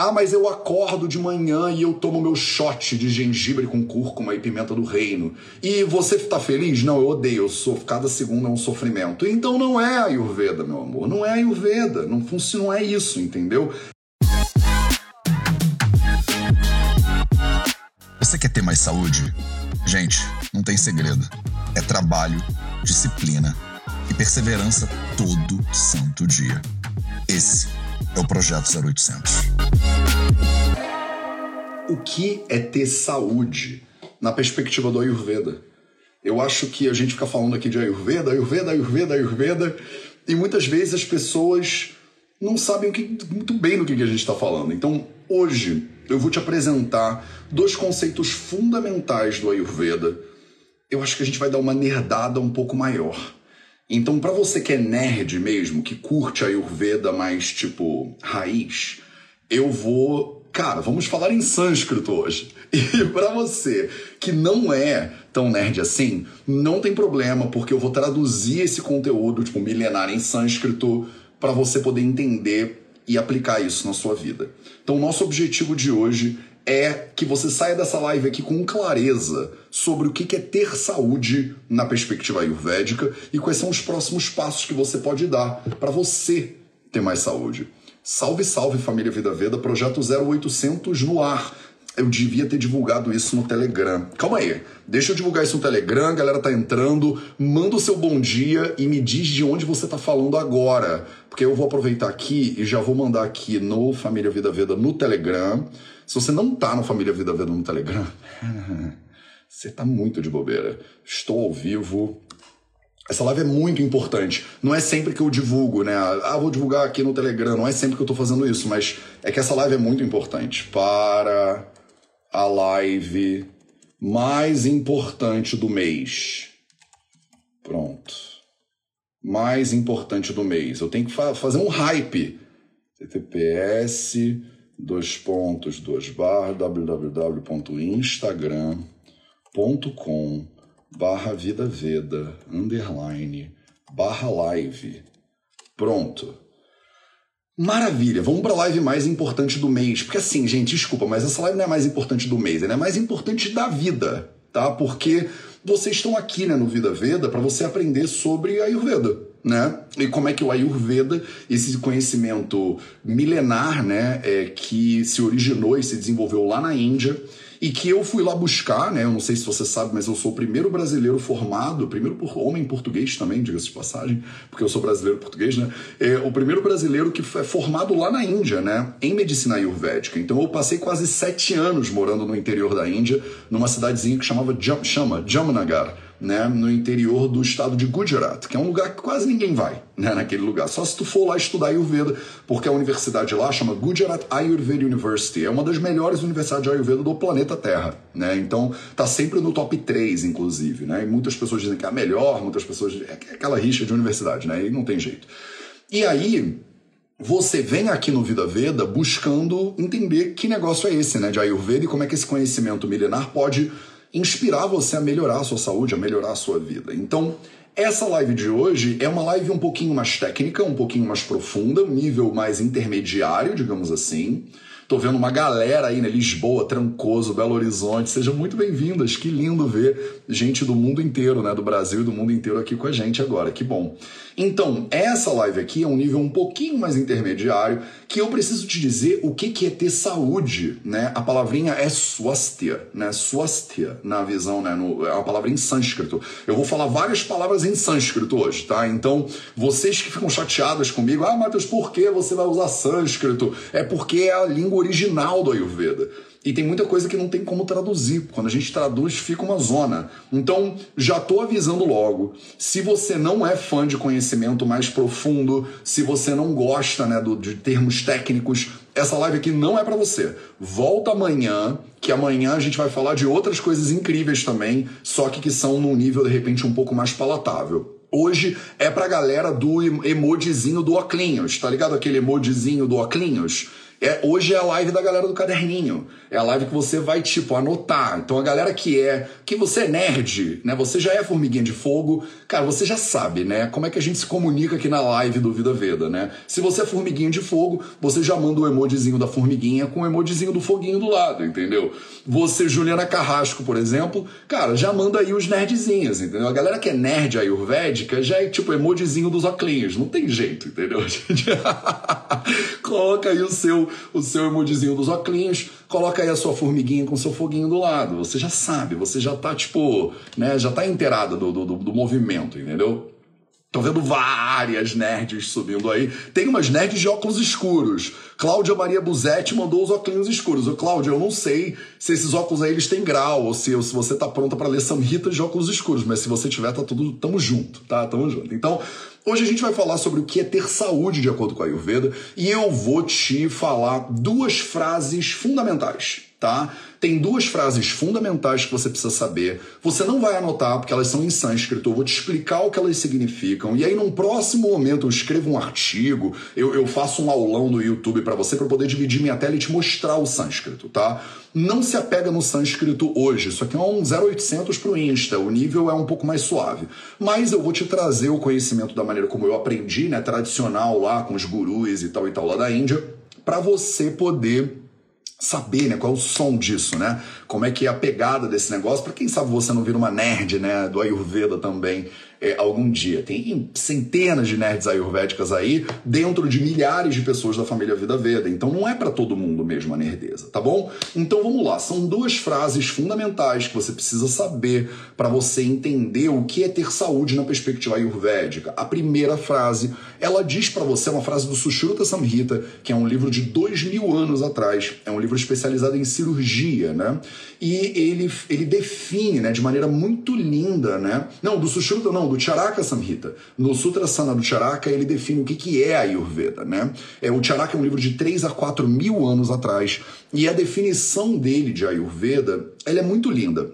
Ah, mas eu acordo de manhã e eu tomo meu shot de gengibre com cúrcuma e pimenta do reino. E você tá feliz? Não, eu odeio, eu sou, cada segundo é um sofrimento. Então não é Ayurveda, meu amor, não é Ayurveda, não funciona, não é isso, entendeu? Você quer ter mais saúde? Gente, não tem segredo. É trabalho, disciplina e perseverança todo santo dia. Esse é o Projeto 0800. O que é ter saúde na perspectiva do Ayurveda? Eu acho que a gente fica falando aqui de Ayurveda, Ayurveda, Ayurveda, Ayurveda, e muitas vezes as pessoas não sabem que, muito bem do que a gente está falando. Então, hoje, eu vou te apresentar dois conceitos fundamentais do Ayurveda. Eu acho que a gente vai dar uma nerdada um pouco maior. Então, para você que é nerd mesmo, que curte a Ayurveda mais tipo raiz, eu vou. Cara, vamos falar em sânscrito hoje. E para você que não é tão nerd assim, não tem problema, porque eu vou traduzir esse conteúdo, tipo, milenar em sânscrito, para você poder entender e aplicar isso na sua vida. Então, nosso objetivo de hoje é que você saia dessa live aqui com clareza sobre o que é ter saúde na perspectiva ayurvédica e quais são os próximos passos que você pode dar para você ter mais saúde. Salve, salve família Vida Veda, projeto 0800 no ar. Eu devia ter divulgado isso no Telegram. Calma aí, deixa eu divulgar isso no Telegram, a galera tá entrando. Manda o seu bom dia e me diz de onde você tá falando agora. Porque eu vou aproveitar aqui e já vou mandar aqui no Família Vida Veda no Telegram se você não tá no Família Vida Veda no Telegram, você tá muito de bobeira. Estou ao vivo. Essa live é muito importante. Não é sempre que eu divulgo, né? Ah, vou divulgar aqui no Telegram. Não é sempre que eu tô fazendo isso, mas é que essa live é muito importante para a live mais importante do mês. Pronto. Mais importante do mês. Eu tenho que fa fazer um hype. TTPS dois pontos, duas barras, www.instagram.com barra vida veda, underline, barra live. Pronto. Maravilha, vamos para a live mais importante do mês. Porque assim, gente, desculpa, mas essa live não é mais importante do mês, ela é mais importante da vida, tá? Porque vocês estão aqui né, no Vida Veda para você aprender sobre a Ayurveda né? E como é que o Ayurveda, esse conhecimento milenar, né, é, que se originou e se desenvolveu lá na Índia, e que eu fui lá buscar, né? Eu não sei se você sabe, mas eu sou o primeiro brasileiro formado, primeiro homem português também, diga-se de passagem, porque eu sou brasileiro português, né? É o primeiro brasileiro que é formado lá na Índia, né? Em medicina ayurvédica. Então eu passei quase sete anos morando no interior da Índia, numa cidadezinha que chamava Jam, chama Jamnagar né, no interior do estado de Gujarat, que é um lugar que quase ninguém vai, né, naquele lugar. Só se tu for lá estudar Ayurveda, porque a universidade lá chama Gujarat Ayurveda University. É uma das melhores universidades de Ayurveda do planeta Terra, né? Então, tá sempre no top 3, inclusive, né? E muitas pessoas dizem que é a melhor, muitas pessoas é aquela rixa de universidade, né? E não tem jeito. E aí, você vem aqui no Vida Veda buscando entender que negócio é esse, né, de Ayurveda e como é que esse conhecimento milenar pode inspirar você a melhorar a sua saúde, a melhorar a sua vida. Então, essa live de hoje é uma live um pouquinho mais técnica, um pouquinho mais profunda, um nível mais intermediário, digamos assim. Tô vendo uma galera aí, né? Lisboa, Trancoso, Belo Horizonte. Sejam muito bem-vindas. Que lindo ver gente do mundo inteiro, né? Do Brasil e do mundo inteiro aqui com a gente agora. Que bom. Então, essa live aqui é um nível um pouquinho mais intermediário, que eu preciso te dizer o que, que é ter saúde, né? A palavrinha é swastia, né? Swastia, na visão, né? No, é uma palavra em sânscrito. Eu vou falar várias palavras em sânscrito hoje, tá? Então, vocês que ficam chateadas comigo, ah, Matheus, por que você vai usar sânscrito? É porque é a língua original do Ayurveda. E tem muita coisa que não tem como traduzir. Quando a gente traduz, fica uma zona. Então, já estou avisando logo. Se você não é fã de conhecimento mais profundo, se você não gosta né, do, de termos técnicos, essa live aqui não é para você. Volta amanhã, que amanhã a gente vai falar de outras coisas incríveis também, só que que são num nível de repente um pouco mais palatável. Hoje é pra galera do emojizinho do Oclinhos, tá ligado? Aquele emojizinho do Oclinhos É, hoje é a live da galera do caderninho. É a live que você vai, tipo, anotar. Então a galera que é. Que você é nerd, né? Você já é formiguinha de fogo. Cara, você já sabe, né? Como é que a gente se comunica aqui na live do Vida Veda, né? Se você é formiguinha de fogo, você já manda o emojizinho da formiguinha com o emojizinho do foguinho do lado, entendeu? Você, Juliana Carrasco, por exemplo, cara, já manda aí os nerdzinhos, entendeu? A galera que é nerd ayurvédica já é tipo emojizinho dos oclinhos. Não tem jeito, entendeu? Coloca aí o seu o seu emojizinho dos óculos, coloca aí a sua formiguinha com seu foguinho do lado. Você já sabe, você já tá, tipo, né, já tá inteirada do, do, do movimento, entendeu? Tô vendo várias nerds subindo aí. Tem umas nerds de óculos escuros. Cláudia Maria Buzetti mandou os óculos escuros. Ô, Cláudia, eu não sei se esses óculos aí eles têm grau ou se, ou se você tá pronta para ler Samhita de óculos escuros, mas se você tiver, tá tudo, tamo junto, tá? Tamo junto. Então, Hoje a gente vai falar sobre o que é ter saúde de acordo com a Ayurveda e eu vou te falar duas frases fundamentais, tá? Tem duas frases fundamentais que você precisa saber. Você não vai anotar porque elas são em sânscrito. Eu vou te explicar o que elas significam. E aí, num próximo momento, eu escrevo um artigo, eu, eu faço um aulão no YouTube para você para poder dividir minha tela e te mostrar o sânscrito, tá? Não se apega no sânscrito hoje. Isso aqui é um 0800 pro Insta. O nível é um pouco mais suave. Mas eu vou te trazer o conhecimento da maneira como eu aprendi, né? Tradicional lá com os gurus e tal e tal lá da Índia, para você poder saber, né, qual é o som disso, né? Como é que é a pegada desse negócio, para quem sabe você não vira uma nerd, né, do Ayurveda também é, algum dia. Tem centenas de nerds ayurvédicas aí, dentro de milhares de pessoas da família Vida Veda. Então não é para todo mundo mesmo a nerdeza, tá bom? Então vamos lá, são duas frases fundamentais que você precisa saber para você entender o que é ter saúde na perspectiva ayurvédica. A primeira frase, ela diz para você, é uma frase do Sushruta Samhita, que é um livro de dois mil anos atrás, é um livro especializado em cirurgia, né? E ele, ele define, né, de maneira muito linda, né? Não, do Sushruta não, do Charaka Samhita. No Sutra Sana do Charaka, ele define o que, que é a Ayurveda, né? É, o Charaka é um livro de 3 a 4 mil anos atrás, e a definição dele de Ayurveda, ela é muito linda.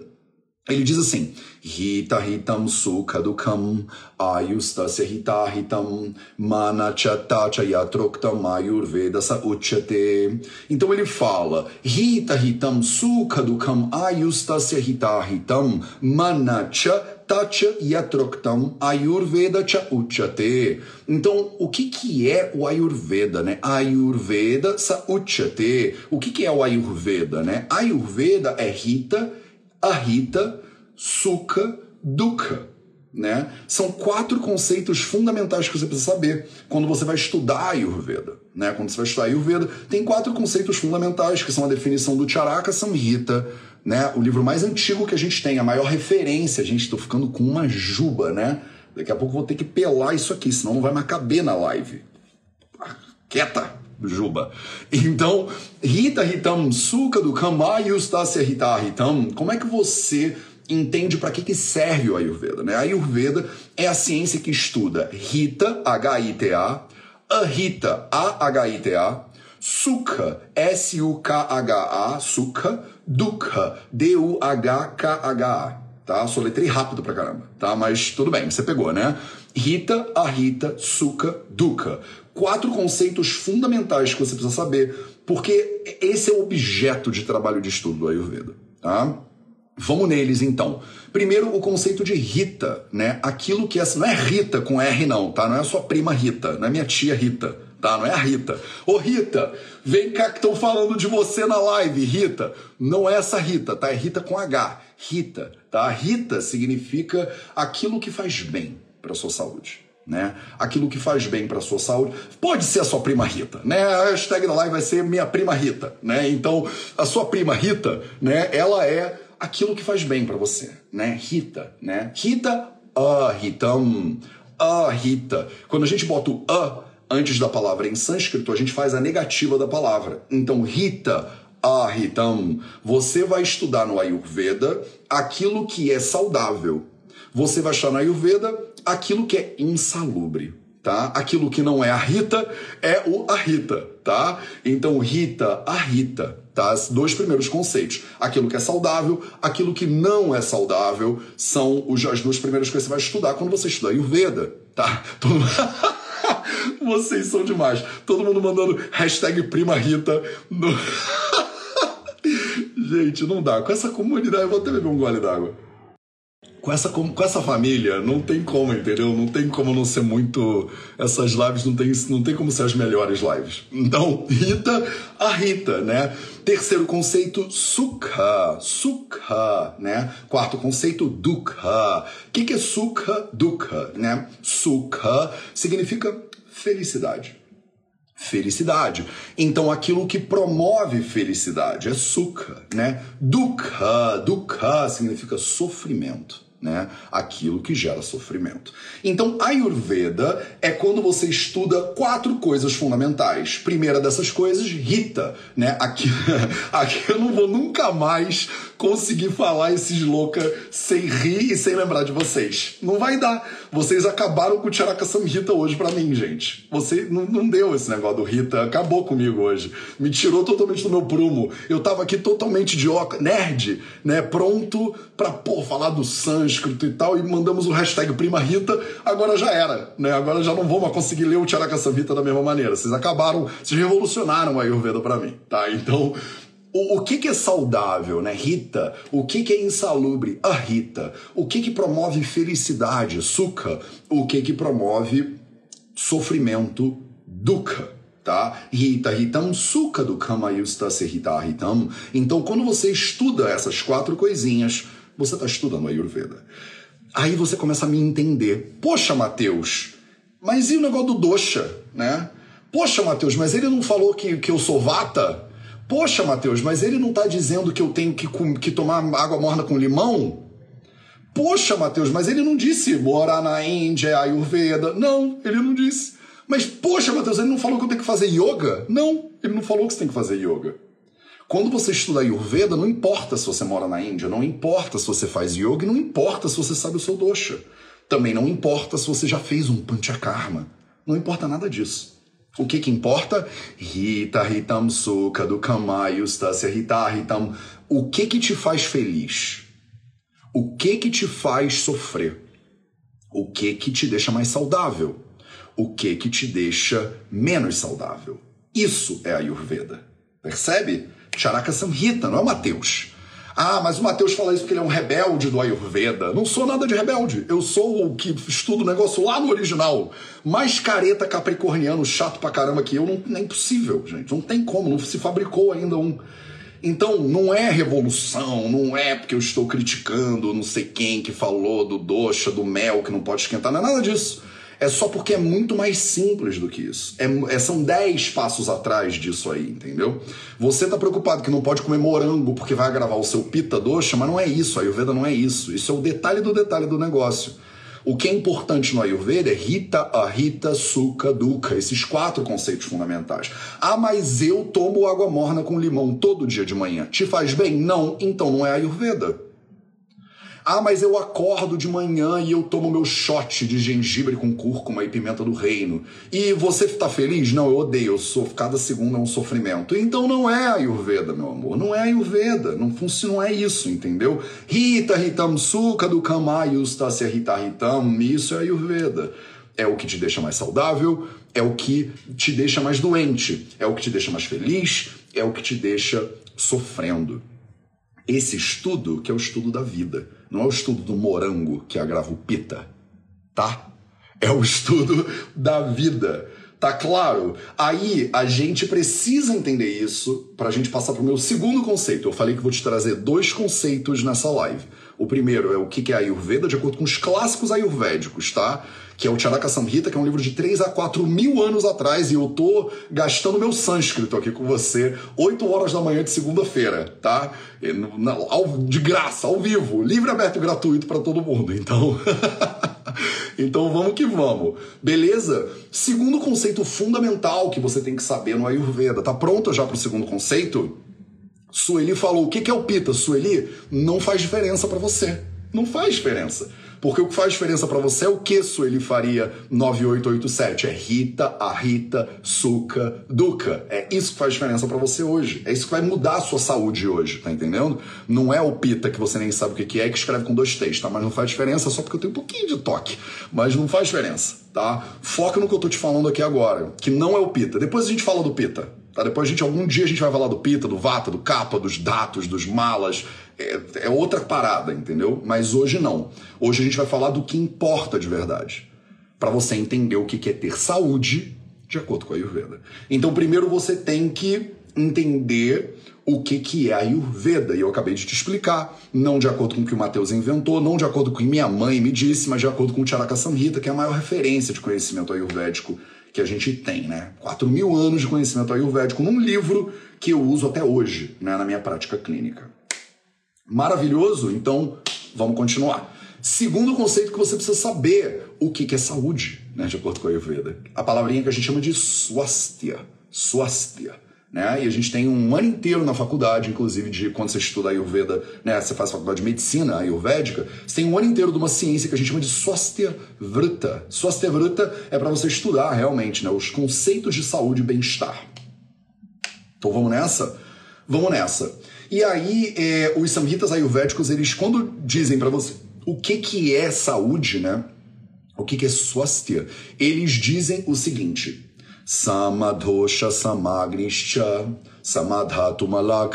Ele diz assim: Hita hitam sukha dukam ayustasya hita hitam manachata chayatroktam ayurveda sa uchate. Então ele fala: Hita hitam sukha dukam ayustasya hita hitam manacha tacha yatroktam ayurveda cha uchate. Então, o que, que é o ayurveda, né? Ayurveda sa uchate. O que, que é o ayurveda, né? Ayurveda é Rita Ahita, Sukha, Dukha. Né? São quatro conceitos fundamentais que você precisa saber quando você vai estudar Ayurveda. Né? Quando você vai estudar Ayurveda, tem quatro conceitos fundamentais que são a definição do Charaka Samhita, né? o livro mais antigo que a gente tem, a maior referência. A gente está ficando com uma juba, né? Daqui a pouco vou ter que pelar isso aqui, senão não vai mais caber na live. Ah, quieta! Juba. Então, Rita Ritam Suka do Kamayustasya Rita Ritam, como é que você entende para que, que serve o Ayurveda? Né? A Ayurveda é a ciência que estuda Rita, H-I-T-A, Ahita, A-H-I-T-A, Sukha, S-U-K-H-A, Sukha, Dukha, D-U-H-K-H-A. Tá? Soletrei rápido pra caramba, tá? Mas tudo bem, você pegou, né? Rita, Ahita, Sukha, Dukha quatro conceitos fundamentais que você precisa saber, porque esse é o objeto de trabalho de estudo do Ayurveda, tá? Vamos neles então. Primeiro, o conceito de Rita, né? Aquilo que é. Não é Rita com R, não, tá? Não é a sua prima Rita, não é minha tia Rita, tá? Não é a Rita. Ô Rita, vem cá que estão falando de você na live, Rita. Não é essa Rita, tá? É Rita com H. Rita, tá? Rita significa aquilo que faz bem para sua saúde né? Aquilo que faz bem para sua saúde. Pode ser a sua prima Rita, né? A hashtag da live vai ser minha prima Rita, né? Então, a sua prima Rita, né? Ela é aquilo que faz bem para você, né? Rita, né? Rita, ah, Ritam, ah, Rita. Quando a gente bota o a antes da palavra em sânscrito, a gente faz a negativa da palavra. Então, Rita, ah, Ritam, você vai estudar no Ayurveda aquilo que é saudável. Você vai achar no Ayurveda aquilo que é insalubre, tá? Aquilo que não é a Rita é o a Rita, tá? Então, Rita, a Rita, tá? Os dois primeiros conceitos. Aquilo que é saudável, aquilo que não é saudável, são as duas primeiras coisas que você vai estudar quando você estuda Ayurveda, tá? Vocês são demais. Todo mundo mandando hashtag Prima Rita. No... Gente, não dá. Com essa comunidade, eu vou até beber um gole d'água com essa, com, com, essa família, não tem como, entendeu? Não tem como não ser muito. Essas lives não tem, não tem como ser as melhores lives. Então, Rita, a Rita, né? Terceiro conceito, Sukha. Sukha, né? Quarto conceito, Dukha. O que, que é Sukha? Dukha, né? Sukha significa felicidade felicidade. Então aquilo que promove felicidade é sukha, né? Dukha, dukha significa sofrimento né? Aquilo que gera sofrimento. Então, Ayurveda é quando você estuda quatro coisas fundamentais. Primeira dessas coisas, Rita, né? Aqui, aqui eu não vou nunca mais conseguir falar esses louca sem rir e sem lembrar de vocês. Não vai dar. Vocês acabaram com o Charaka Rita hoje para mim, gente. Você não, não deu esse negócio do Rita, acabou comigo hoje. Me tirou totalmente do meu prumo. Eu tava aqui totalmente de nerd, né? Pronto pra, pô, falar do sânscrito e tal, e mandamos o hashtag Prima Rita, agora já era, né? Agora já não vou mais conseguir ler o Charaka Rita da mesma maneira. Vocês acabaram, vocês revolucionaram a Ayurveda para mim, tá? Então, o, o que, que, é saudável, né? Rita. O que, que é insalubre? A Rita. O que, que promove felicidade? Sukha. O que, que promove sofrimento? Dukkha. Tá? Rita, Ritam, Sukha Dukkham Ayusta Rita Ritam. Então, quando você estuda essas quatro coisinhas, você está estudando Ayurveda. Aí você começa a me entender. Poxa, Mateus, mas e o negócio do dosha, né? Poxa, Mateus, mas ele não falou que, que eu sou vata? Poxa, Mateus, mas ele não está dizendo que eu tenho que, que tomar água morna com limão? Poxa, Mateus, mas ele não disse morar na Índia, Ayurveda. Não, ele não disse. Mas, poxa, Mateus, ele não falou que eu tenho que fazer yoga? Não, ele não falou que você tem que fazer yoga. Quando você estuda Ayurveda, não importa se você mora na Índia, não importa se você faz yoga, não importa se você sabe o seu dosha. Também não importa se você já fez um panchakarma. Não importa nada disso. O que que importa? Rita, Ritam Sukha, do Kamayustasya, Rita, Ritam. O que que te faz feliz? O que que te faz sofrer? O que que te deixa mais saudável? O que que te deixa menos saudável? Isso é a Ayurveda. Percebe? Charaka Samhita, não é Mateus. Ah, mas o Mateus fala isso porque ele é um rebelde do Ayurveda. Não sou nada de rebelde. Eu sou o que estudo o negócio lá no original. Mais careta capricorniano, chato pra caramba que eu, não, é impossível, gente. Não tem como, não se fabricou ainda um. Então, não é revolução, não é porque eu estou criticando não sei quem que falou do doxa, do mel que não pode esquentar, não é nada disso. É só porque é muito mais simples do que isso. É, é são 10 passos atrás disso aí, entendeu? Você tá preocupado que não pode comer morango porque vai agravar o seu pita doxa, mas não é isso. A Ayurveda não é isso. Isso é o detalhe do detalhe do negócio. O que é importante no Ayurveda é Rita, Ahita, Sukha, Dukha, esses quatro conceitos fundamentais. Ah, mas eu tomo água morna com limão todo dia de manhã. Te faz bem? Não, então não é Ayurveda. Ah, mas eu acordo de manhã e eu tomo meu shot de gengibre com cúrcuma e pimenta do reino. E você tá feliz? Não, eu odeio. Eu sou, cada segundo é um sofrimento. Então não é Ayurveda, meu amor. Não é Ayurveda. Não funciona, não é isso, entendeu? Rita Ritam Sukha do Tasya Rita Ritam. Isso é Ayurveda. É o que te deixa mais saudável, é o que te deixa mais doente, é o que te deixa mais feliz, é o que te deixa sofrendo. Esse estudo que é o estudo da vida. Não é o estudo do morango que agrava o pita, tá? É o estudo da vida. Tá claro? Aí a gente precisa entender isso para a gente passar para o meu segundo conceito. Eu falei que vou te trazer dois conceitos nessa live. O primeiro é o que é a Ayurveda, de acordo com os clássicos ayurvédicos, tá? Que é o Charaka Samhita, que é um livro de 3 a 4 mil anos atrás, e eu tô gastando meu sânscrito aqui com você, 8 horas da manhã de segunda-feira, tá? De graça, ao vivo, livre, aberto e gratuito para todo mundo. Então. então vamos que vamos. Beleza? Segundo conceito fundamental que você tem que saber no Ayurveda. Tá pronto já para o segundo conceito? Sueli falou: o que é o pita? Sueli, não faz diferença para você. Não faz diferença. Porque o que faz diferença para você é o que ele faria 9887. É Rita, a Rita, Suca, Duca. É isso que faz diferença para você hoje. É isso que vai mudar a sua saúde hoje, tá entendendo? Não é o Pita, que você nem sabe o que é, que escreve com dois T's, tá? Mas não faz diferença só porque eu tenho um pouquinho de toque. Mas não faz diferença, tá? Foca no que eu tô te falando aqui agora, que não é o Pita. Depois a gente fala do Pita. Tá? Depois a gente, algum dia a gente vai falar do Pita, do Vata, do Capa, dos Datos, dos Malas. É, é outra parada, entendeu? Mas hoje não. Hoje a gente vai falar do que importa de verdade. Para você entender o que é ter saúde de acordo com a Ayurveda. Então, primeiro você tem que entender o que, que é a Ayurveda. E eu acabei de te explicar, não de acordo com o que o Matheus inventou, não de acordo com o que minha mãe me disse, mas de acordo com o Charaka Samhita, que é a maior referência de conhecimento ayurvédico que a gente tem, né? 4 mil anos de conhecimento ayurvédico num livro que eu uso até hoje, né, na minha prática clínica. Maravilhoso? Então, vamos continuar. Segundo conceito que você precisa saber o que é saúde, né, de acordo com a Ayurveda. A palavrinha que a gente chama de swastia. Swastia. Né? E a gente tem um ano inteiro na faculdade, inclusive, de quando você estuda Ayurveda, né? Você faz faculdade de medicina ayurvédica, você tem um ano inteiro de uma ciência que a gente chama de Swastika Vrita. Swastika Vrita é para você estudar realmente, né? Os conceitos de saúde e bem-estar. Então vamos nessa? Vamos nessa. E aí, é, os samhitas ayurvédicos, eles quando dizem para você o que que é saúde, né? O que que é swastika? Eles dizem o seguinte: samadhosha samagnischa samadhatumala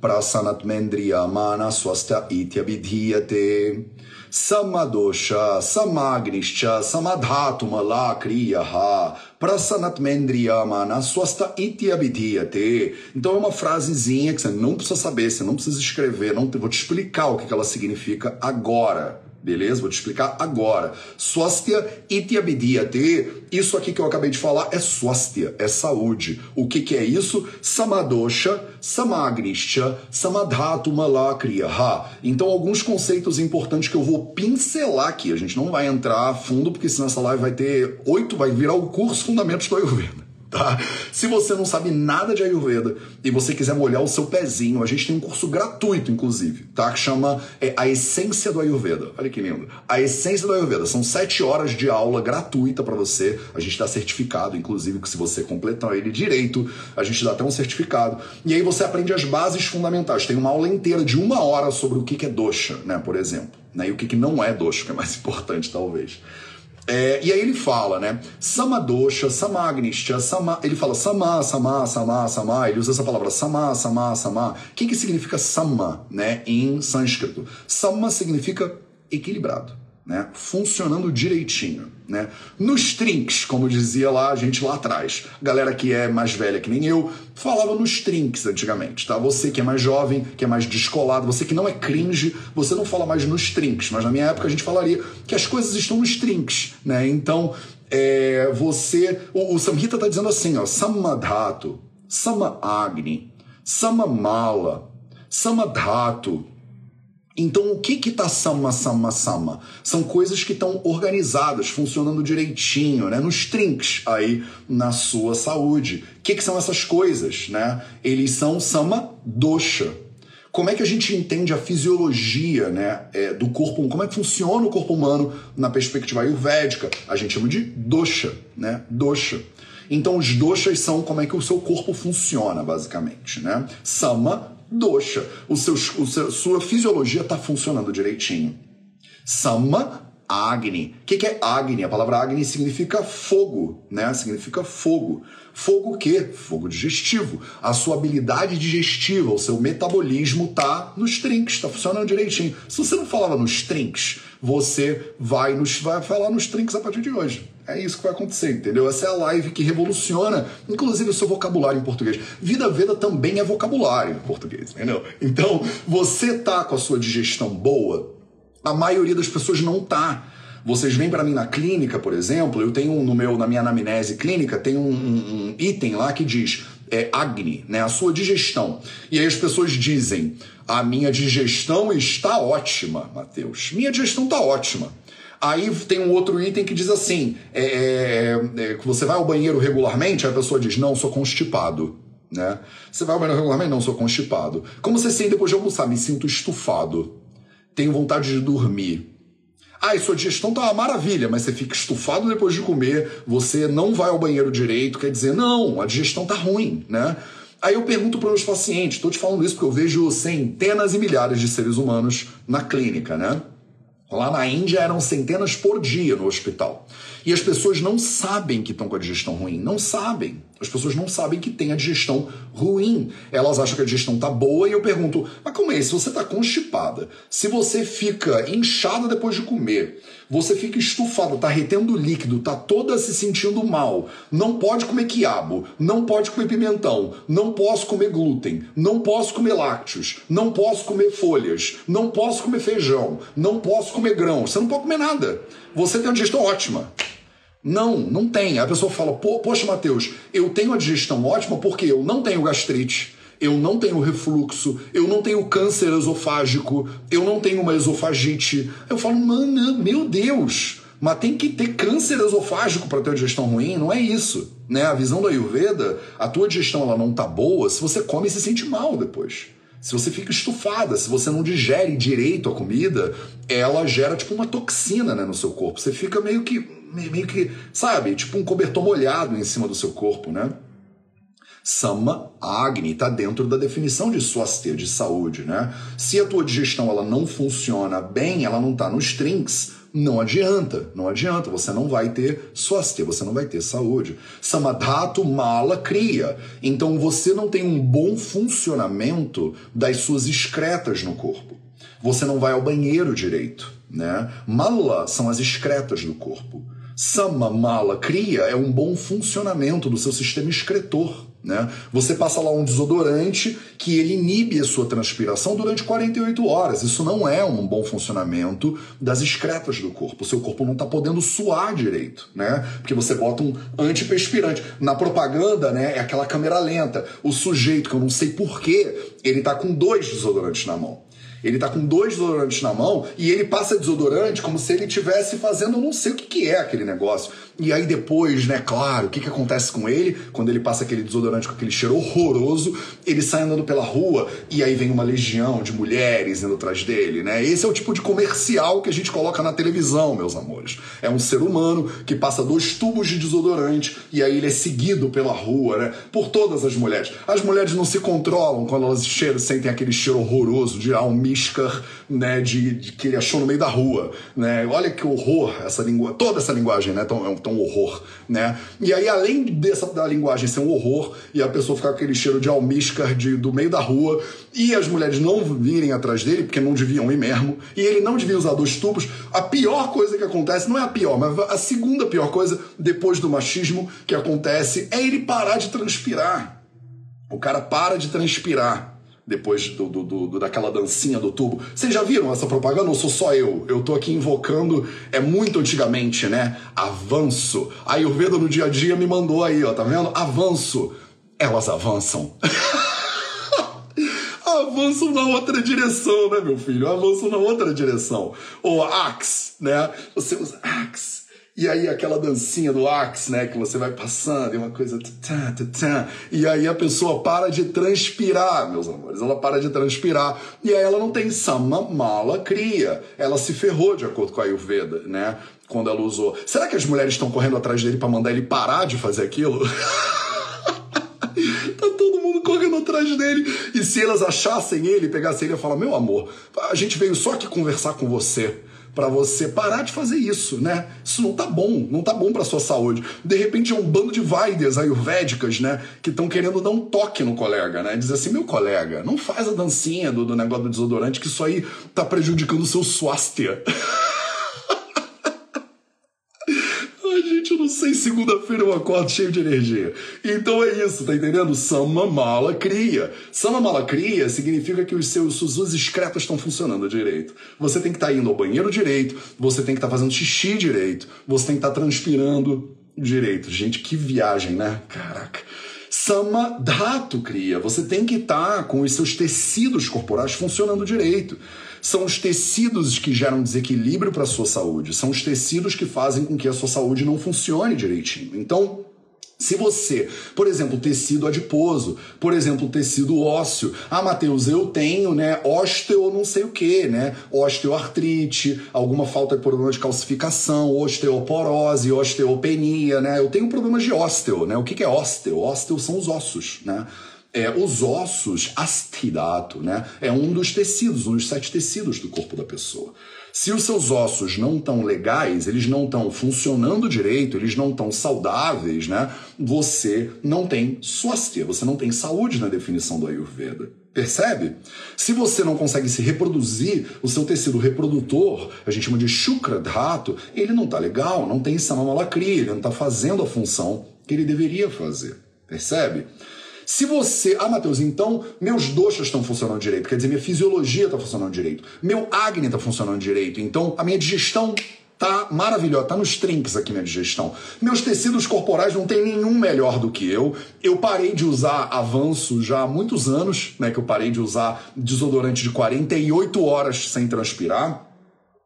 prasanatmendriyamana swasta ityabhidhiyate samadosha samagnischa samadhatumala kriyaha prasanatmendriyamana swasta ityabhidhiyate Então é uma frasezinha que você não precisa saber, você não precisa escrever, não vou te explicar o que ela significa agora. Beleza? Vou te explicar agora. Swastia itiabidiyate. Isso aqui que eu acabei de falar é swastia, é saúde. O que, que é isso? Samadosha, samagnisha, samadhatu malakriyaha. Então, alguns conceitos importantes que eu vou pincelar aqui. A gente não vai entrar a fundo, porque senão essa live vai ter oito, vai virar o curso Fundamentos do Ayurveda tá? Se você não sabe nada de Ayurveda e você quiser molhar o seu pezinho, a gente tem um curso gratuito, inclusive, tá? Que chama é, A Essência do Ayurveda. Olha que lindo. A Essência do Ayurveda. São sete horas de aula gratuita para você. A gente dá certificado, inclusive, que se você completar ele direito, a gente dá até um certificado. E aí você aprende as bases fundamentais. Tem uma aula inteira de uma hora sobre o que é dosha, né? Por exemplo. Né? E o que não é dosha, que é mais importante, talvez. É, e aí ele fala, né? Samadosha, Samagnisha, sama, ele fala sama, sama, sama, sama, ele usa essa palavra sama, sama, sama. O que, que significa sama, né? Em sânscrito. Sama significa equilibrado né, funcionando direitinho. Né? Nos trinks, como dizia lá a gente lá atrás, galera que é mais velha que nem eu, falava nos trinks antigamente, tá? Você que é mais jovem, que é mais descolado, você que não é cringe, você não fala mais nos trinks, mas na minha época a gente falaria que as coisas estão nos trinks, né? Então, é, você... O, o Samhita tá dizendo assim, ó, Samadhatu, Samamala, Samadhatu, então, o que que tá sama, sama, sama? São coisas que estão organizadas, funcionando direitinho, né? Nos trinks aí na sua saúde. O que que são essas coisas, né? Eles são sama dosha. Como é que a gente entende a fisiologia, né, é, do corpo? Como é que funciona o corpo humano na perspectiva ayurvédica? A gente chama de dosha, né? Dosha. Então, os doshas são como é que o seu corpo funciona, basicamente, né? Sama dosha. O seu, o seu, sua fisiologia está funcionando direitinho. Sama, Agni. O que, que é Agni? A palavra Agni significa fogo, né? Significa fogo. Fogo o quê? Fogo digestivo. A sua habilidade digestiva, o seu metabolismo tá nos trinks, tá funcionando direitinho. Se você não falava nos trinks, você vai nos vai falar nos trinks a partir de hoje. É isso que vai acontecer, entendeu? Essa é a live que revoluciona, inclusive, o seu vocabulário em português. Vida Veda também é vocabulário em português, entendeu? Então, você tá com a sua digestão boa, a maioria das pessoas não tá. Vocês vêm para mim na clínica, por exemplo, eu tenho no meu, na minha anamnese clínica, tem um, um, um item lá que diz é, Agni, né? A sua digestão. E aí as pessoas dizem: a minha digestão está ótima, Mateus. Minha digestão está ótima. Aí tem um outro item que diz assim: é, é, é, você vai ao banheiro regularmente? A pessoa diz: não, sou constipado. Né? Você vai ao banheiro regularmente? Não, sou constipado. Como você sente depois de almoçar? Me sinto estufado. Tenho vontade de dormir. Ah, e sua digestão tá uma maravilha, mas você fica estufado depois de comer, você não vai ao banheiro direito, quer dizer, não, a digestão tá ruim, né? Aí eu pergunto para os pacientes, estou te falando isso porque eu vejo centenas e milhares de seres humanos na clínica, né? Lá na Índia eram centenas por dia no hospital. E as pessoas não sabem que estão com a digestão ruim, não sabem. As pessoas não sabem que tem a digestão ruim. Elas acham que a digestão tá boa e eu pergunto: "Mas como é? Se você tá constipada, se você fica inchada depois de comer, você fica estufado, tá retendo líquido, tá toda se sentindo mal, não pode comer quiabo, não pode comer pimentão, não posso comer glúten, não posso comer lácteos, não posso comer folhas, não posso comer feijão, não posso comer grão, você não pode comer nada. Você tem uma digestão ótima. Não, não tem. A pessoa fala, poxa, Matheus, eu tenho a digestão ótima porque eu não tenho gastrite, eu não tenho refluxo, eu não tenho câncer esofágico, eu não tenho uma esofagite. Eu falo, mano, meu Deus, mas tem que ter câncer esofágico para ter uma digestão ruim? Não é isso. Né? A visão da Ayurveda, a tua digestão ela não tá boa se você come e se sente mal depois. Se você fica estufada, se você não digere direito a comida, ela gera tipo uma toxina né, no seu corpo. Você fica meio que, meio que, sabe, tipo um cobertor molhado em cima do seu corpo, né? Sama Agni está dentro da definição de swastika, de saúde, né? Se a tua digestão ela não funciona bem, ela não está nos trinks, não adianta, não adianta, você não vai ter swastika, você não vai ter saúde. Samadhatu mala cria. Então você não tem um bom funcionamento das suas excretas no corpo. Você não vai ao banheiro direito, né? Mala são as excretas do corpo. Sama mala cria é um bom funcionamento do seu sistema excretor. Né? Você passa lá um desodorante que ele inibe a sua transpiração durante 48 horas. Isso não é um bom funcionamento das excretas do corpo. O seu corpo não está podendo suar direito, né? Porque você bota um antiperspirante. Na propaganda, né, é aquela câmera lenta. O sujeito, que eu não sei porquê, ele está com dois desodorantes na mão. Ele tá com dois desodorantes na mão e ele passa desodorante como se ele estivesse fazendo, não sei o que, que é aquele negócio. E aí depois, né, claro, o que, que acontece com ele? Quando ele passa aquele desodorante com aquele cheiro horroroso, ele sai andando pela rua e aí vem uma legião de mulheres indo atrás dele, né? Esse é o tipo de comercial que a gente coloca na televisão, meus amores. É um ser humano que passa dois tubos de desodorante e aí ele é seguido pela rua, né? Por todas as mulheres. As mulheres não se controlam quando elas cheiram, sentem aquele cheiro horroroso de né? De, de, que ele achou no meio da rua, né? Olha que horror essa língua, toda essa linguagem, né? Então, é tão horror, né? E aí, além dessa da linguagem ser um horror e a pessoa ficar com aquele cheiro de almíscar de, do meio da rua e as mulheres não virem atrás dele, porque não deviam ir mesmo, e ele não devia usar dois tubos, a pior coisa que acontece, não é a pior, mas a segunda pior coisa depois do machismo que acontece é ele parar de transpirar. O cara para de transpirar depois do, do, do, daquela dancinha do tubo. Vocês já viram essa propaganda ou sou só eu? Eu tô aqui invocando, é muito antigamente, né? Avanço. A Ayurveda no dia a dia me mandou aí, ó, tá vendo? Avanço. Elas avançam. avançam na outra direção, né, meu filho? Avançam na outra direção. Ou axe, né? Você usa axe e aí aquela dancinha do axe, né, que você vai passando, e uma coisa... E aí a pessoa para de transpirar, meus amores. Ela para de transpirar. E aí ela não tem sama, mala, cria. Ela se ferrou, de acordo com a Ayurveda, né? Quando ela usou. Será que as mulheres estão correndo atrás dele para mandar ele parar de fazer aquilo? tá todo mundo correndo atrás dele. E se elas achassem ele, pegassem ele e falar: Meu amor, a gente veio só aqui conversar com você para você parar de fazer isso, né? Isso não tá bom, não tá bom para sua saúde. De repente é um bando de vaidas ayurvédicas, né, que estão querendo dar um toque no colega, né? Dizer assim, meu colega, não faz a dancinha do, do negócio do desodorante que isso aí tá prejudicando o seu swastika. sei, segunda-feira eu acordo cheio de energia. Então é isso, tá entendendo? Sama mala cria. Sama mala cria significa que os seus, suas excretas estão funcionando direito. Você tem que estar tá indo ao banheiro direito, você tem que estar tá fazendo xixi direito, você tem que estar tá transpirando direito. Gente, que viagem, né? Caraca. Sama Dhatu cria. Você tem que estar tá com os seus tecidos corporais funcionando direito. São os tecidos que geram desequilíbrio para a sua saúde. São os tecidos que fazem com que a sua saúde não funcione direitinho. Então, Se você, por exemplo, tecido adiposo, por exemplo, tecido ósseo, ah, Matheus, eu tenho, né, osteo não sei o que, né, osteoartrite, alguma falta de problema de calcificação, osteoporose, osteopenia, né, eu tenho problemas de ósteo, né, o que, é ósteo? Ósteo são os ossos, né, é, os ossos, astidato, né, é um dos tecidos, um dos sete tecidos do corpo da pessoa. Se os seus ossos não estão legais, eles não estão funcionando direito, eles não estão saudáveis, né? Você não tem swastika, você não tem saúde na definição do Ayurveda. Percebe? Se você não consegue se reproduzir, o seu tecido reprodutor, a gente chama de shukra dhatu, ele não está legal, não tem samamalakri, ele não está fazendo a função que ele deveria fazer. Percebe? Se você. Ah, Matheus, então meus doxas estão funcionando direito. Quer dizer, minha fisiologia está funcionando direito. Meu Agni está funcionando direito. Então a minha digestão tá maravilhosa, tá nos trinques aqui minha digestão. Meus tecidos corporais não tem nenhum melhor do que eu. Eu parei de usar avanço já há muitos anos, né, que eu parei de usar desodorante de 48 horas sem transpirar.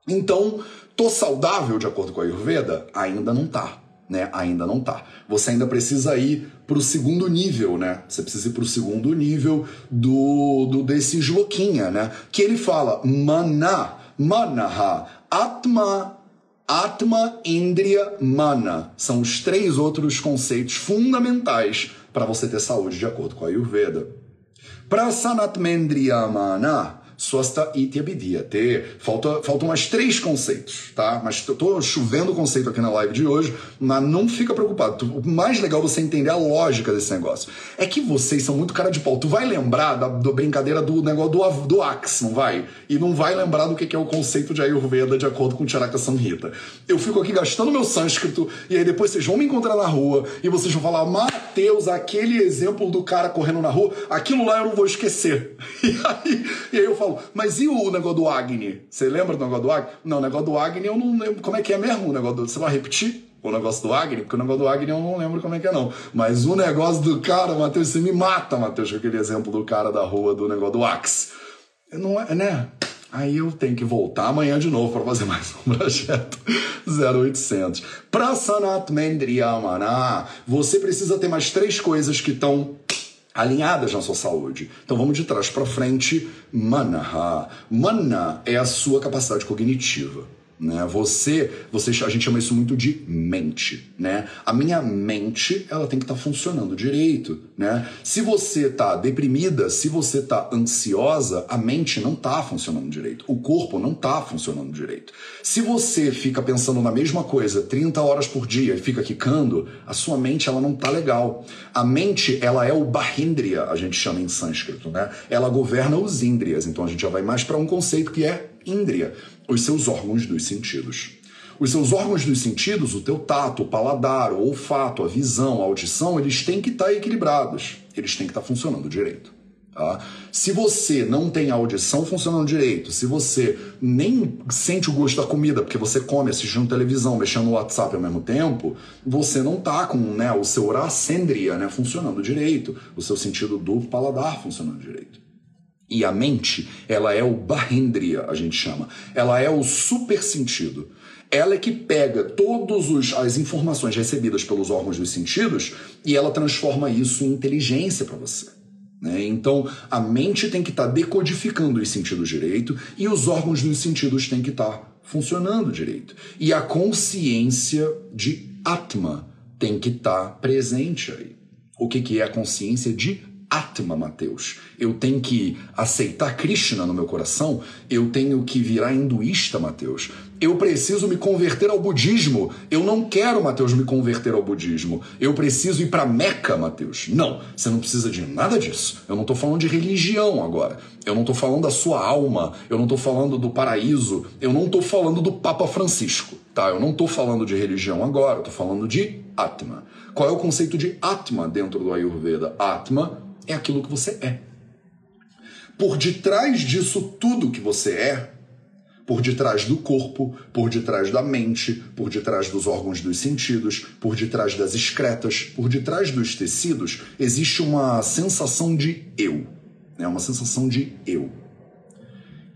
Então, tô saudável de acordo com a Ayurveda? Ainda não tá né? Ainda não tá. Você ainda precisa ir para o segundo nível, né? Você precisa ir para o segundo nível do, do desse Shlokinha, né? Que ele fala mana, manaha, atma, atma, indriya, mana. São os três outros conceitos fundamentais para você ter saúde de acordo com a Ayurveda. Para sanatmendriya mana, Swasta Ityabidhyate. Falta, faltam mais três conceitos, tá? Mas eu tô chovendo conceito aqui na live de hoje, mas não fica preocupado. O mais legal é você entender a lógica desse negócio. É que vocês são muito cara de pau. Tu vai lembrar da, da brincadeira do negócio do, do Axe, não vai? E não vai lembrar do que é o conceito de Ayurveda de acordo com Charaka Samhita. Eu fico aqui gastando meu sânscrito e aí depois vocês vão me encontrar na rua e vocês vão falar, Mateus, aquele exemplo do cara correndo na rua, aquilo lá eu não vou esquecer. E aí, e aí eu falo, mas e o negócio do Agni? Você lembra do negócio do Agni? Não, o negócio do Agni eu não lembro como é que é mesmo o negócio do... Você vai repetir? o negócio do Agni, porque o negócio do Agni eu não lembro como é que é, não. Mas o negócio do cara, Matheus, você me mata, Matheus, com aquele exemplo do cara da rua do negócio do Axe. Não é, né? Aí eu tenho que voltar amanhã de novo para fazer mais um projeto 0800. Para Sanat Mendriyamana, você precisa ter mais três coisas que estão alinhadas na sua saúde. Então vamos de trás para frente. Manaha. Mana é a sua capacidade cognitiva. Né? Você, você, a gente chama isso muito de mente, né? A minha mente, ela tem que estar tá funcionando direito, né? Se você está deprimida, se você está ansiosa, a mente não está funcionando direito, o corpo não está funcionando direito. Se você fica pensando na mesma coisa 30 horas por dia e fica quicando, a sua mente ela não está legal. A mente, ela é o bahindriya, a gente chama em sânscrito, né? Ela governa os índrias, então a gente já vai mais para um conceito que é índria os seus órgãos dos sentidos. Os seus órgãos dos sentidos, o teu tato, o paladar, o olfato, a visão, a audição, eles têm que estar tá equilibrados, eles têm que estar tá funcionando direito. Tá? Se você não tem a audição funcionando direito, se você nem sente o gosto da comida porque você come assistindo televisão, mexendo no WhatsApp ao mesmo tempo, você não está com né, o seu oracêndria né, funcionando direito, o seu sentido do paladar funcionando direito. E a mente, ela é o Bahindriya, a gente chama. Ela é o super sentido. Ela é que pega todas as informações recebidas pelos órgãos dos sentidos e ela transforma isso em inteligência para você. Né? Então, a mente tem que estar tá decodificando os sentidos direito e os órgãos dos sentidos têm que estar tá funcionando direito. E a consciência de Atma tem que estar tá presente aí. O que, que é a consciência de Atma, Mateus. Eu tenho que aceitar Krishna no meu coração. Eu tenho que virar hinduísta, Mateus. Eu preciso me converter ao budismo. Eu não quero, Mateus, me converter ao budismo. Eu preciso ir para Meca, Mateus. Não, você não precisa de nada disso. Eu não estou falando de religião agora. Eu não estou falando da sua alma. Eu não estou falando do paraíso. Eu não estou falando do Papa Francisco, tá? Eu não estou falando de religião agora. Estou falando de Atma. Qual é o conceito de Atma dentro do Ayurveda? Atma é aquilo que você é. Por detrás disso tudo que você é, por detrás do corpo, por detrás da mente, por detrás dos órgãos dos sentidos, por detrás das excretas, por detrás dos tecidos, existe uma sensação de eu. É né? uma sensação de eu.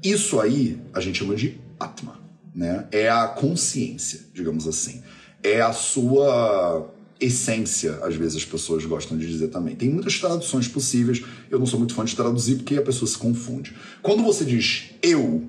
Isso aí a gente chama de Atma. Né? É a consciência, digamos assim. É a sua essência, às vezes as pessoas gostam de dizer também. Tem muitas traduções possíveis, eu não sou muito fã de traduzir porque a pessoa se confunde. Quando você diz eu,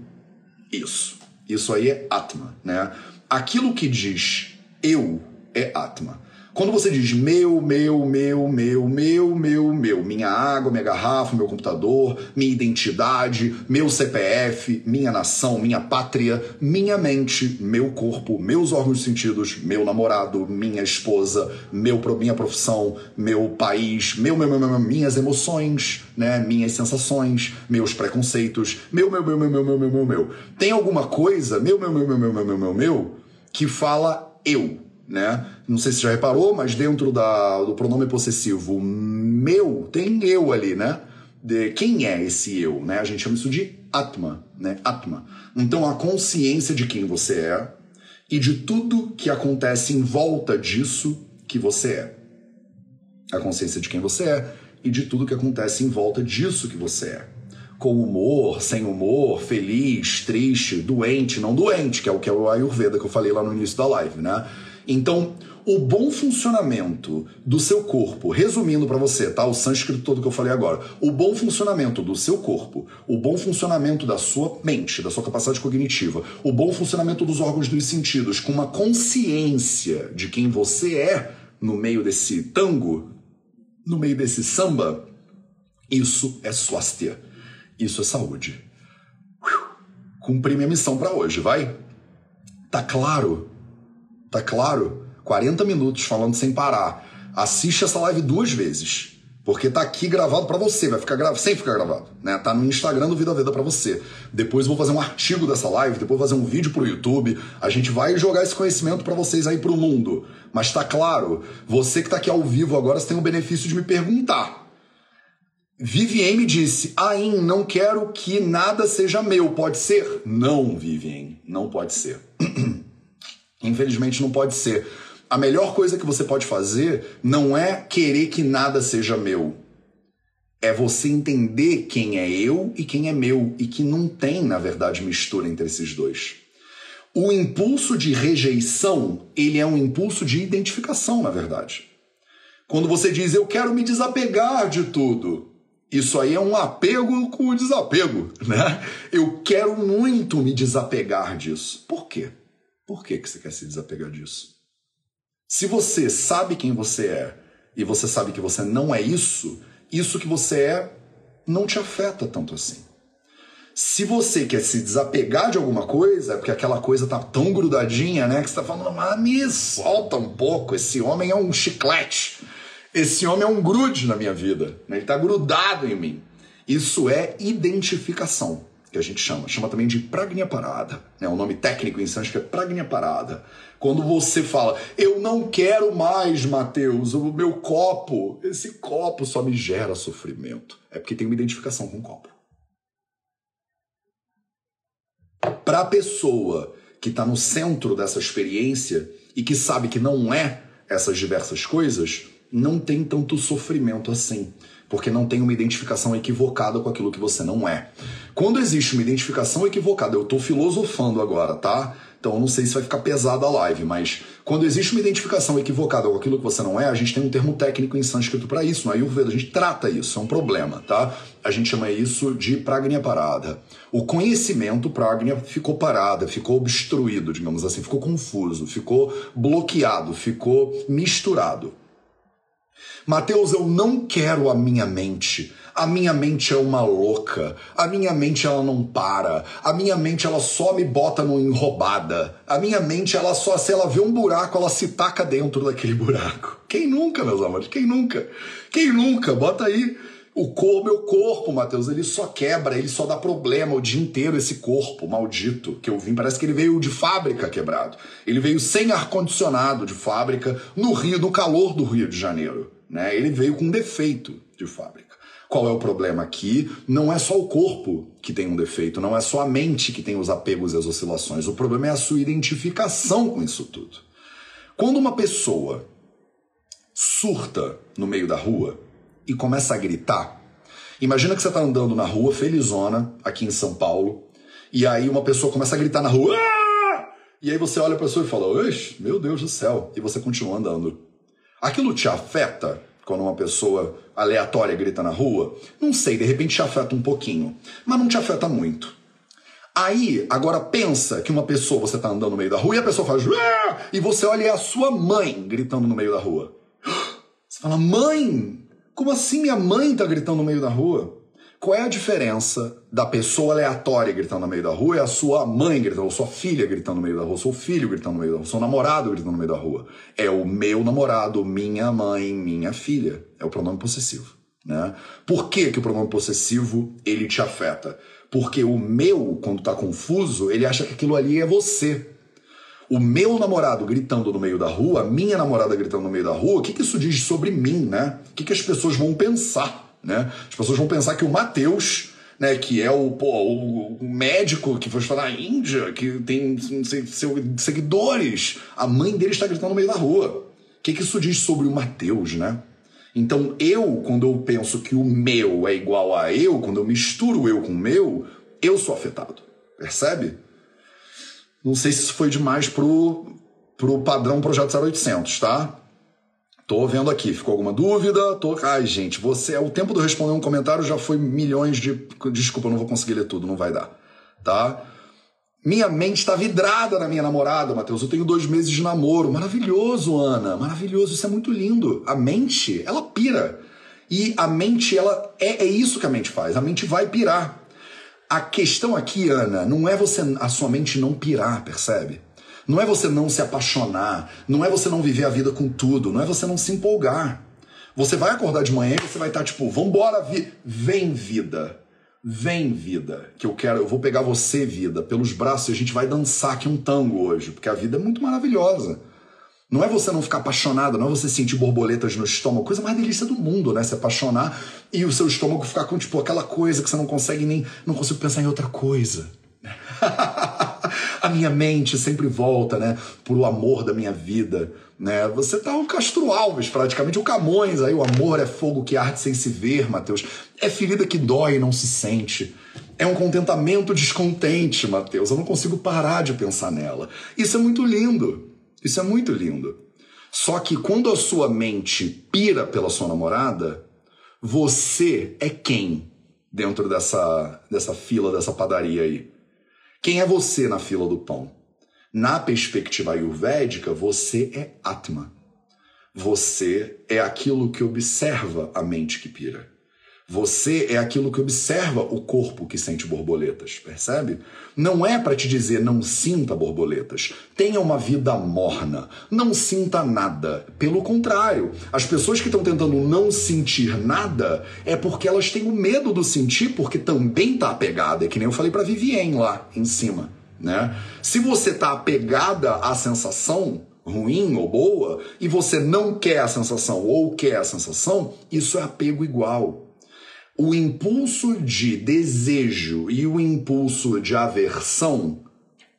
isso. Isso aí é Atma, né? Aquilo que diz eu é Atma. Quando você diz meu, meu, meu, meu, meu, meu, meu, minha água, minha garrafa, meu computador, minha identidade, meu CPF, minha nação, minha pátria, minha mente, meu corpo, meus órgãos de sentidos, meu namorado, minha esposa, meu, minha profissão, meu país, meu, meu, meu, meu minhas emoções, né, minhas sensações, meus preconceitos, meu, meu, meu, meu, meu, meu, meu, meu, meu. Tem alguma coisa, meu, meu, meu, meu, meu, meu, meu, meu, meu, que fala eu né? Não sei se já reparou, mas dentro da, do pronome possessivo meu, tem eu ali, né? De quem é esse eu, né? A gente chama isso de Atma, né? Atma. Então a consciência de quem você é e de tudo que acontece em volta disso que você é. A consciência de quem você é e de tudo que acontece em volta disso que você é. Com humor, sem humor, feliz, triste, doente, não doente, que é o que é o Ayurveda que eu falei lá no início da live, né? Então, o bom funcionamento do seu corpo, resumindo para você, tá? O sânscrito todo que eu falei agora. O bom funcionamento do seu corpo, o bom funcionamento da sua mente, da sua capacidade cognitiva, o bom funcionamento dos órgãos dos sentidos, com uma consciência de quem você é no meio desse tango, no meio desse samba, isso é swastia. Isso é saúde. Cumpri minha missão para hoje, vai? Tá claro? Tá claro? 40 minutos falando sem parar. Assiste essa live duas vezes. Porque tá aqui gravado para você, vai ficar gravado, sempre ficar gravado, né? Tá no Instagram do Vida Veda para você. Depois vou fazer um artigo dessa live, depois vou fazer um vídeo pro YouTube. A gente vai jogar esse conhecimento para vocês aí pro mundo. Mas tá claro, você que tá aqui ao vivo agora, você tem o benefício de me perguntar. Vivien me disse: Ain, não quero que nada seja meu, pode ser? Não, Vivien, não pode ser. Infelizmente não pode ser. A melhor coisa que você pode fazer não é querer que nada seja meu. É você entender quem é eu e quem é meu e que não tem, na verdade, mistura entre esses dois. O impulso de rejeição, ele é um impulso de identificação, na verdade. Quando você diz eu quero me desapegar de tudo, isso aí é um apego com o desapego, né? Eu quero muito me desapegar disso. Por quê? Por que, que você quer se desapegar disso? Se você sabe quem você é e você sabe que você não é isso, isso que você é não te afeta tanto assim. Se você quer se desapegar de alguma coisa, é porque aquela coisa tá tão grudadinha, né? Que você tá falando, mas me solta um pouco, esse homem é um chiclete. Esse homem é um grude na minha vida. Né? Ele tá grudado em mim. Isso é identificação que a gente chama. Chama também de pragnia parada. Né? O nome técnico em sânscrito é pragnia parada. Quando você fala, eu não quero mais, Mateus, o meu copo, esse copo só me gera sofrimento. É porque tem uma identificação com o copo. Para a pessoa que está no centro dessa experiência e que sabe que não é essas diversas coisas, não tem tanto sofrimento assim porque não tem uma identificação equivocada com aquilo que você não é. Quando existe uma identificação equivocada, eu estou filosofando agora, tá? Então não sei se vai ficar pesada a live, mas quando existe uma identificação equivocada com aquilo que você não é, a gente tem um termo técnico em sânscrito para isso, no Ayurveda, a gente trata isso, é um problema, tá? A gente chama isso de pragnia parada. O conhecimento pragnia ficou parada, ficou obstruído, digamos assim, ficou confuso, ficou bloqueado, ficou misturado. Mateus, eu não quero a minha mente. A minha mente é uma louca. A minha mente ela não para. A minha mente ela só me bota no enrobada. A minha mente ela só se ela vê um buraco, ela se taca dentro daquele buraco. Quem nunca, meus amores? Quem nunca? Quem nunca? Bota aí o corpo, meu corpo, Mateus, ele só quebra, ele só dá problema o dia inteiro, esse corpo maldito que eu vim. Parece que ele veio de fábrica quebrado. Ele veio sem ar-condicionado de fábrica, no Rio, no calor do Rio de Janeiro. Né? Ele veio com um defeito de fábrica. Qual é o problema aqui? Não é só o corpo que tem um defeito, não é só a mente que tem os apegos e as oscilações. O problema é a sua identificação com isso tudo. Quando uma pessoa surta no meio da rua, e começa a gritar. Imagina que você está andando na rua, felizona, aqui em São Paulo, e aí uma pessoa começa a gritar na rua. Ah! E aí você olha a pessoa e fala, Oxe, meu Deus do céu. E você continua andando. Aquilo te afeta quando uma pessoa aleatória grita na rua? Não sei, de repente te afeta um pouquinho, mas não te afeta muito. Aí, agora pensa que uma pessoa, você tá andando no meio da rua e a pessoa faz Aaah! e você olha e é a sua mãe gritando no meio da rua. Você fala, mãe, como assim minha mãe tá gritando no meio da rua? Qual é a diferença da pessoa aleatória gritando no meio da rua e a sua mãe gritando, ou sua filha gritando no meio da rua, seu filho gritando no meio da rua, seu namorado gritando no meio da rua? É o meu namorado, minha mãe, minha filha. É o pronome possessivo. Né? Por que, que o pronome possessivo ele te afeta? Porque o meu, quando tá confuso, ele acha que aquilo ali é você. O meu namorado gritando no meio da rua, a minha namorada gritando no meio da rua, o que, que isso diz sobre mim, né? O que, que as pessoas vão pensar? Né? As pessoas vão pensar que o Mateus, né, que é o, pô, o, médico que foi estudar na Índia, que tem seguidores, a mãe dele está gritando no meio da rua. O que, que isso diz sobre o Mateus, né? Então eu, quando eu penso que o meu é igual a eu, quando eu misturo eu com o meu, eu sou afetado. Percebe? Não sei se isso foi demais pro, pro padrão Projeto 0800, tá? Tô vendo aqui, ficou alguma dúvida? Tô... Ai, gente, você. O tempo de responder um comentário já foi milhões de. Desculpa, não vou conseguir ler tudo, não vai dar. Tá? Minha mente está vidrada na minha namorada, Matheus. Eu tenho dois meses de namoro. Maravilhoso, Ana. Maravilhoso. Isso é muito lindo. A mente, ela pira. E a mente, ela. É, é isso que a mente faz. A mente vai pirar. A questão aqui, Ana, não é você a sua mente não pirar, percebe? Não é você não se apaixonar, não é você não viver a vida com tudo, não é você não se empolgar. Você vai acordar de manhã e você vai estar tipo, vambora, vi vem vida. Vem vida, que eu quero, eu vou pegar você, vida, pelos braços e a gente vai dançar aqui um tango hoje, porque a vida é muito maravilhosa. Não é você não ficar apaixonado, não é você sentir borboletas no estômago, coisa mais delícia do mundo, né? Se apaixonar e o seu estômago ficar com tipo aquela coisa que você não consegue nem, não consigo pensar em outra coisa. a minha mente sempre volta, né, pro amor da minha vida, né? Você tá o Castro Alves, praticamente, o Camões, aí o amor é fogo que arde sem se ver, Mateus. É ferida que dói e não se sente. É um contentamento descontente, Mateus. Eu não consigo parar de pensar nela. Isso é muito lindo. Isso é muito lindo. Só que quando a sua mente pira pela sua namorada, você é quem dentro dessa, dessa fila, dessa padaria aí? Quem é você na fila do pão? Na perspectiva ayurvédica, você é Atma. Você é aquilo que observa a mente que pira. Você é aquilo que observa o corpo que sente borboletas, percebe? Não é para te dizer não sinta borboletas. Tenha uma vida morna. Não sinta nada. Pelo contrário, as pessoas que estão tentando não sentir nada é porque elas têm o medo do sentir, porque também tá apegada. É que nem eu falei para Vivien lá em cima, né? Se você tá apegada à sensação, ruim ou boa, e você não quer a sensação ou quer a sensação, isso é apego igual. O impulso de desejo e o impulso de aversão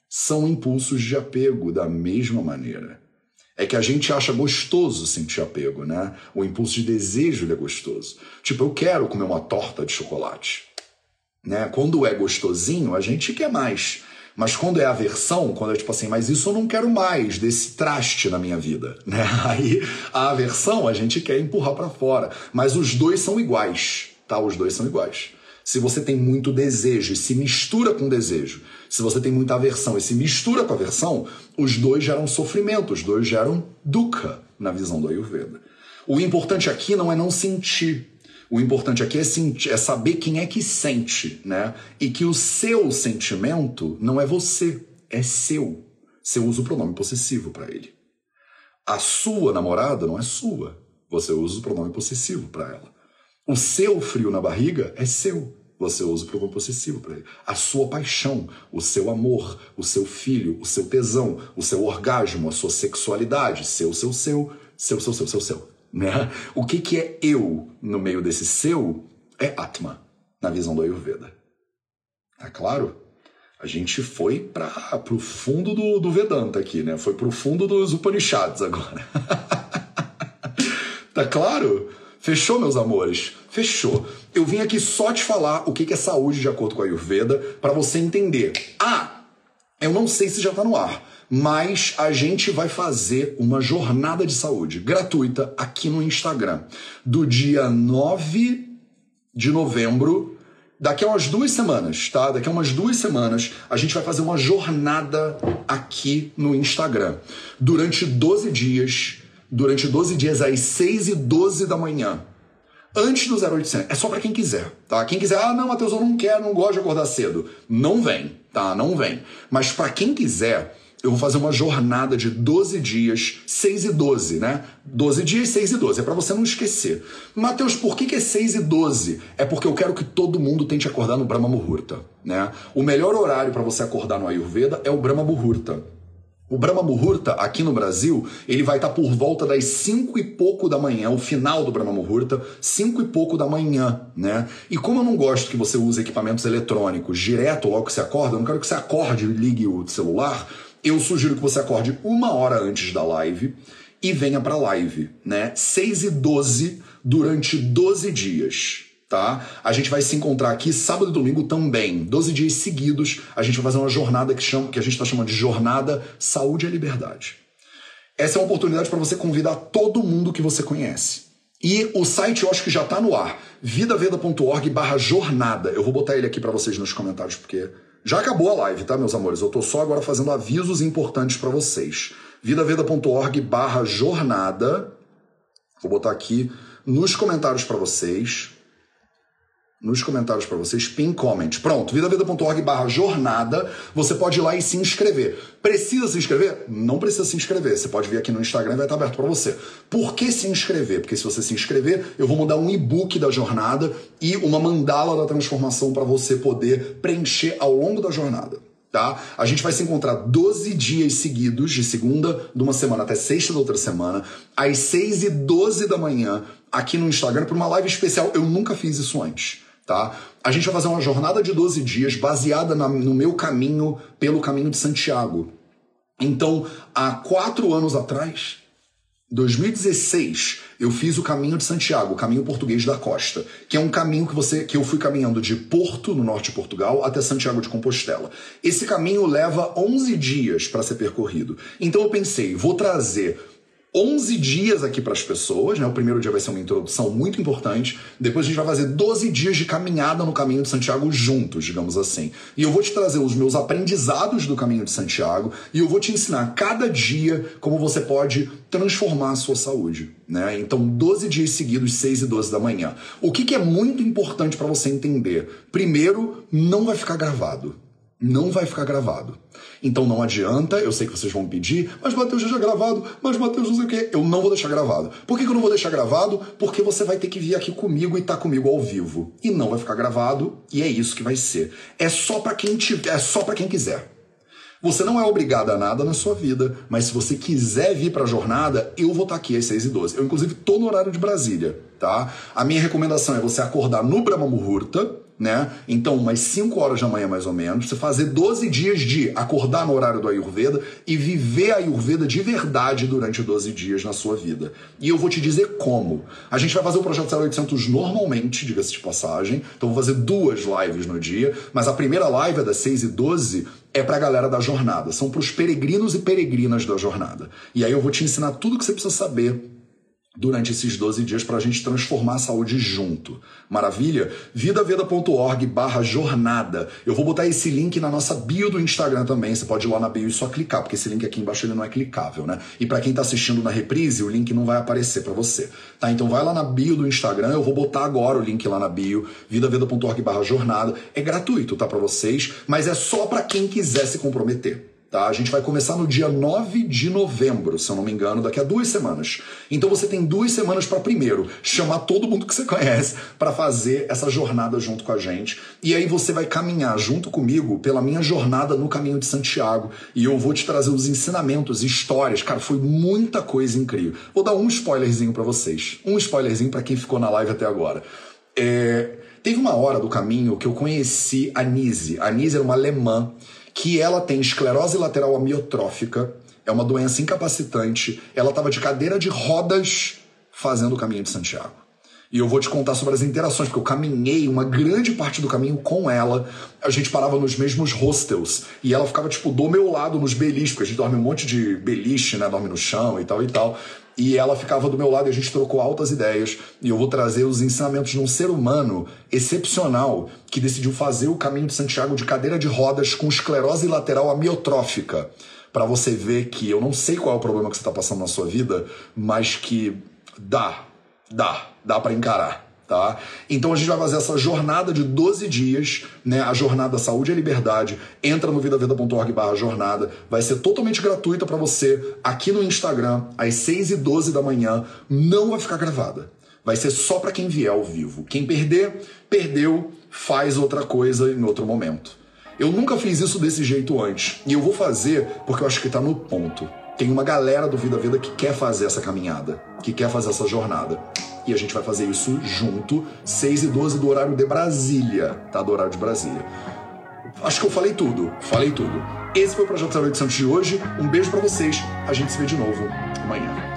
são impulsos de apego da mesma maneira. É que a gente acha gostoso sentir apego, né? O impulso de desejo é gostoso. Tipo, eu quero comer uma torta de chocolate. Né? Quando é gostosinho, a gente quer mais. Mas quando é aversão, quando é tipo assim, mas isso eu não quero mais desse traste na minha vida, né? Aí a aversão a gente quer empurrar para fora, mas os dois são iguais tá? Os dois são iguais. Se você tem muito desejo e se mistura com desejo, se você tem muita aversão e se mistura com aversão, os dois geram sofrimento, os dois geram dukkha na visão do Ayurveda. O importante aqui não é não sentir. O importante aqui é, sentir, é saber quem é que sente, né? E que o seu sentimento não é você, é seu. Você usa o pronome possessivo para ele. A sua namorada não é sua. Você usa o pronome possessivo para ela. O seu frio na barriga é seu. Você usa o pronome possessivo para ele. A sua paixão, o seu amor, o seu filho, o seu tesão, o seu orgasmo, a sua sexualidade, seu, seu, seu, seu, seu, seu, seu, seu. Né? O que, que é eu no meio desse seu é Atma, na visão do Ayurveda. Tá claro? A gente foi para o fundo do, do Vedanta aqui, né? Foi para o fundo dos Upanishads agora. tá claro? Fechou, meus amores? Fechou. Eu vim aqui só te falar o que é saúde de acordo com a Ayurveda para você entender. Ah, eu não sei se já está no ar, mas a gente vai fazer uma jornada de saúde gratuita aqui no Instagram, do dia 9 de novembro, daqui a umas duas semanas, tá? Daqui a umas duas semanas, a gente vai fazer uma jornada aqui no Instagram, durante 12 dias, durante 12 dias às 6 e 12 da manhã antes do 0800. É só para quem quiser, tá? Quem quiser, ah, não, Matheus, eu não quero, não gosto de acordar cedo. Não vem, tá? Não vem. Mas para quem quiser, eu vou fazer uma jornada de 12 dias, 6 e 12, né? 12 dias, 6 e 12. É para você não esquecer. Matheus, por que, que é 6 e 12? É porque eu quero que todo mundo tente acordar no Brahma Muhurta, né? O melhor horário para você acordar no Ayurveda é o Brahma Muhurta. O Brahma Muhurta, aqui no Brasil, ele vai estar por volta das 5 e pouco da manhã, o final do Brahma Muhurta, 5 e pouco da manhã, né? E como eu não gosto que você use equipamentos eletrônicos direto logo que você acorda, eu não quero que você acorde e ligue o celular, eu sugiro que você acorde uma hora antes da live e venha para a live, né? 6 e 12 durante 12 dias tá? A gente vai se encontrar aqui sábado e domingo também, 12 dias seguidos. A gente vai fazer uma jornada que, chama, que a gente está chamando de Jornada Saúde e Liberdade. Essa é uma oportunidade para você convidar todo mundo que você conhece. E o site eu acho que já está no ar, vidaveda.org barra jornada. Eu vou botar ele aqui para vocês nos comentários, porque já acabou a live, tá, meus amores? Eu tô só agora fazendo avisos importantes para vocês. vidaveda.org barra jornada. Vou botar aqui nos comentários para vocês nos comentários para vocês, pin comment. Pronto, vidaveda.org barra jornada, você pode ir lá e se inscrever. Precisa se inscrever? Não precisa se inscrever. Você pode vir aqui no Instagram e vai estar aberto para você. Por que se inscrever? Porque se você se inscrever, eu vou mandar um e-book da jornada e uma mandala da transformação para você poder preencher ao longo da jornada. Tá? A gente vai se encontrar 12 dias seguidos, de segunda de uma semana até sexta da outra semana, às 6 e 12 da manhã, aqui no Instagram, para uma live especial. Eu nunca fiz isso antes tá? A gente vai fazer uma jornada de 12 dias baseada na, no meu caminho pelo caminho de Santiago. Então, há quatro anos atrás, 2016, eu fiz o caminho de Santiago, o caminho português da costa, que é um caminho que você que eu fui caminhando de Porto, no norte de Portugal, até Santiago de Compostela. Esse caminho leva 11 dias para ser percorrido. Então eu pensei, vou trazer 11 dias aqui para as pessoas, né? O primeiro dia vai ser uma introdução muito importante. Depois a gente vai fazer 12 dias de caminhada no caminho de Santiago juntos, digamos assim. E eu vou te trazer os meus aprendizados do caminho de Santiago e eu vou te ensinar cada dia como você pode transformar a sua saúde, né? Então, 12 dias seguidos, 6 e 12 da manhã. O que, que é muito importante para você entender? Primeiro, não vai ficar gravado não vai ficar gravado. Então não adianta, eu sei que vocês vão pedir, mas Matheus já gravado, mas Matheus não sei o quê. Eu não vou deixar gravado. Por que, que eu não vou deixar gravado? Porque você vai ter que vir aqui comigo e estar tá comigo ao vivo. E não vai ficar gravado, e é isso que vai ser. É só para quem tiver, é só para quem quiser. Você não é obrigado a nada na sua vida, mas se você quiser vir para a jornada, eu vou estar tá aqui às 6 e 12. Eu, inclusive, tô no horário de Brasília, tá? A minha recomendação é você acordar no Brahma Muhurta, né? Então, umas 5 horas da manhã, mais ou menos, você fazer 12 dias de acordar no horário do Ayurveda e viver a Ayurveda de verdade durante 12 dias na sua vida. E eu vou te dizer como. A gente vai fazer o projeto 0800 normalmente, diga-se de passagem. Então, vou fazer duas lives no dia, mas a primeira live é das 6 e 12 é para a galera da jornada, são para os peregrinos e peregrinas da jornada. E aí eu vou te ensinar tudo que você precisa saber durante esses 12 dias para a gente transformar a saúde junto. Maravilha? vidaveda.org barra jornada. Eu vou botar esse link na nossa bio do Instagram também. Você pode ir lá na bio e só clicar, porque esse link aqui embaixo ele não é clicável, né? E para quem está assistindo na reprise, o link não vai aparecer para você. Tá? Então vai lá na bio do Instagram, eu vou botar agora o link lá na bio, vidaveda.org barra jornada. É gratuito, tá para vocês, mas é só para quem quiser se comprometer. Tá? A gente vai começar no dia 9 de novembro, se eu não me engano, daqui a duas semanas. Então você tem duas semanas para primeiro chamar todo mundo que você conhece para fazer essa jornada junto com a gente. E aí você vai caminhar junto comigo pela minha jornada no caminho de Santiago. E eu vou te trazer os ensinamentos, histórias. Cara, foi muita coisa incrível. Vou dar um spoilerzinho para vocês. Um spoilerzinho para quem ficou na live até agora. É... Teve uma hora do caminho que eu conheci a Nise. A Nise era uma alemã que ela tem esclerose lateral amiotrófica, é uma doença incapacitante. Ela estava de cadeira de rodas fazendo o caminho de Santiago. E eu vou te contar sobre as interações, porque eu caminhei uma grande parte do caminho com ela. A gente parava nos mesmos hostels. E ela ficava, tipo, do meu lado nos beliches, porque a gente dorme um monte de beliche, né? Dorme no chão e tal e tal. E ela ficava do meu lado e a gente trocou altas ideias. E eu vou trazer os ensinamentos de um ser humano excepcional que decidiu fazer o caminho de Santiago de cadeira de rodas com esclerose lateral amiotrófica. Para você ver que eu não sei qual é o problema que você está passando na sua vida, mas que dá, dá, dá para encarar. Tá? Então a gente vai fazer essa jornada de 12 dias, né? A jornada Saúde e Liberdade. Entra no vidaveda.org barra jornada. Vai ser totalmente gratuita para você aqui no Instagram, às 6 e 12 da manhã. Não vai ficar gravada. Vai ser só para quem vier ao vivo. Quem perder, perdeu, faz outra coisa em outro momento. Eu nunca fiz isso desse jeito antes. E eu vou fazer porque eu acho que tá no ponto. Tem uma galera do Vida Vida que quer fazer essa caminhada, que quer fazer essa jornada. E a gente vai fazer isso junto, 6 e 12 do horário de Brasília, tá? Do horário de Brasília. Acho que eu falei tudo, falei tudo. Esse foi o Projeto 0800 de hoje. Um beijo para vocês. A gente se vê de novo amanhã.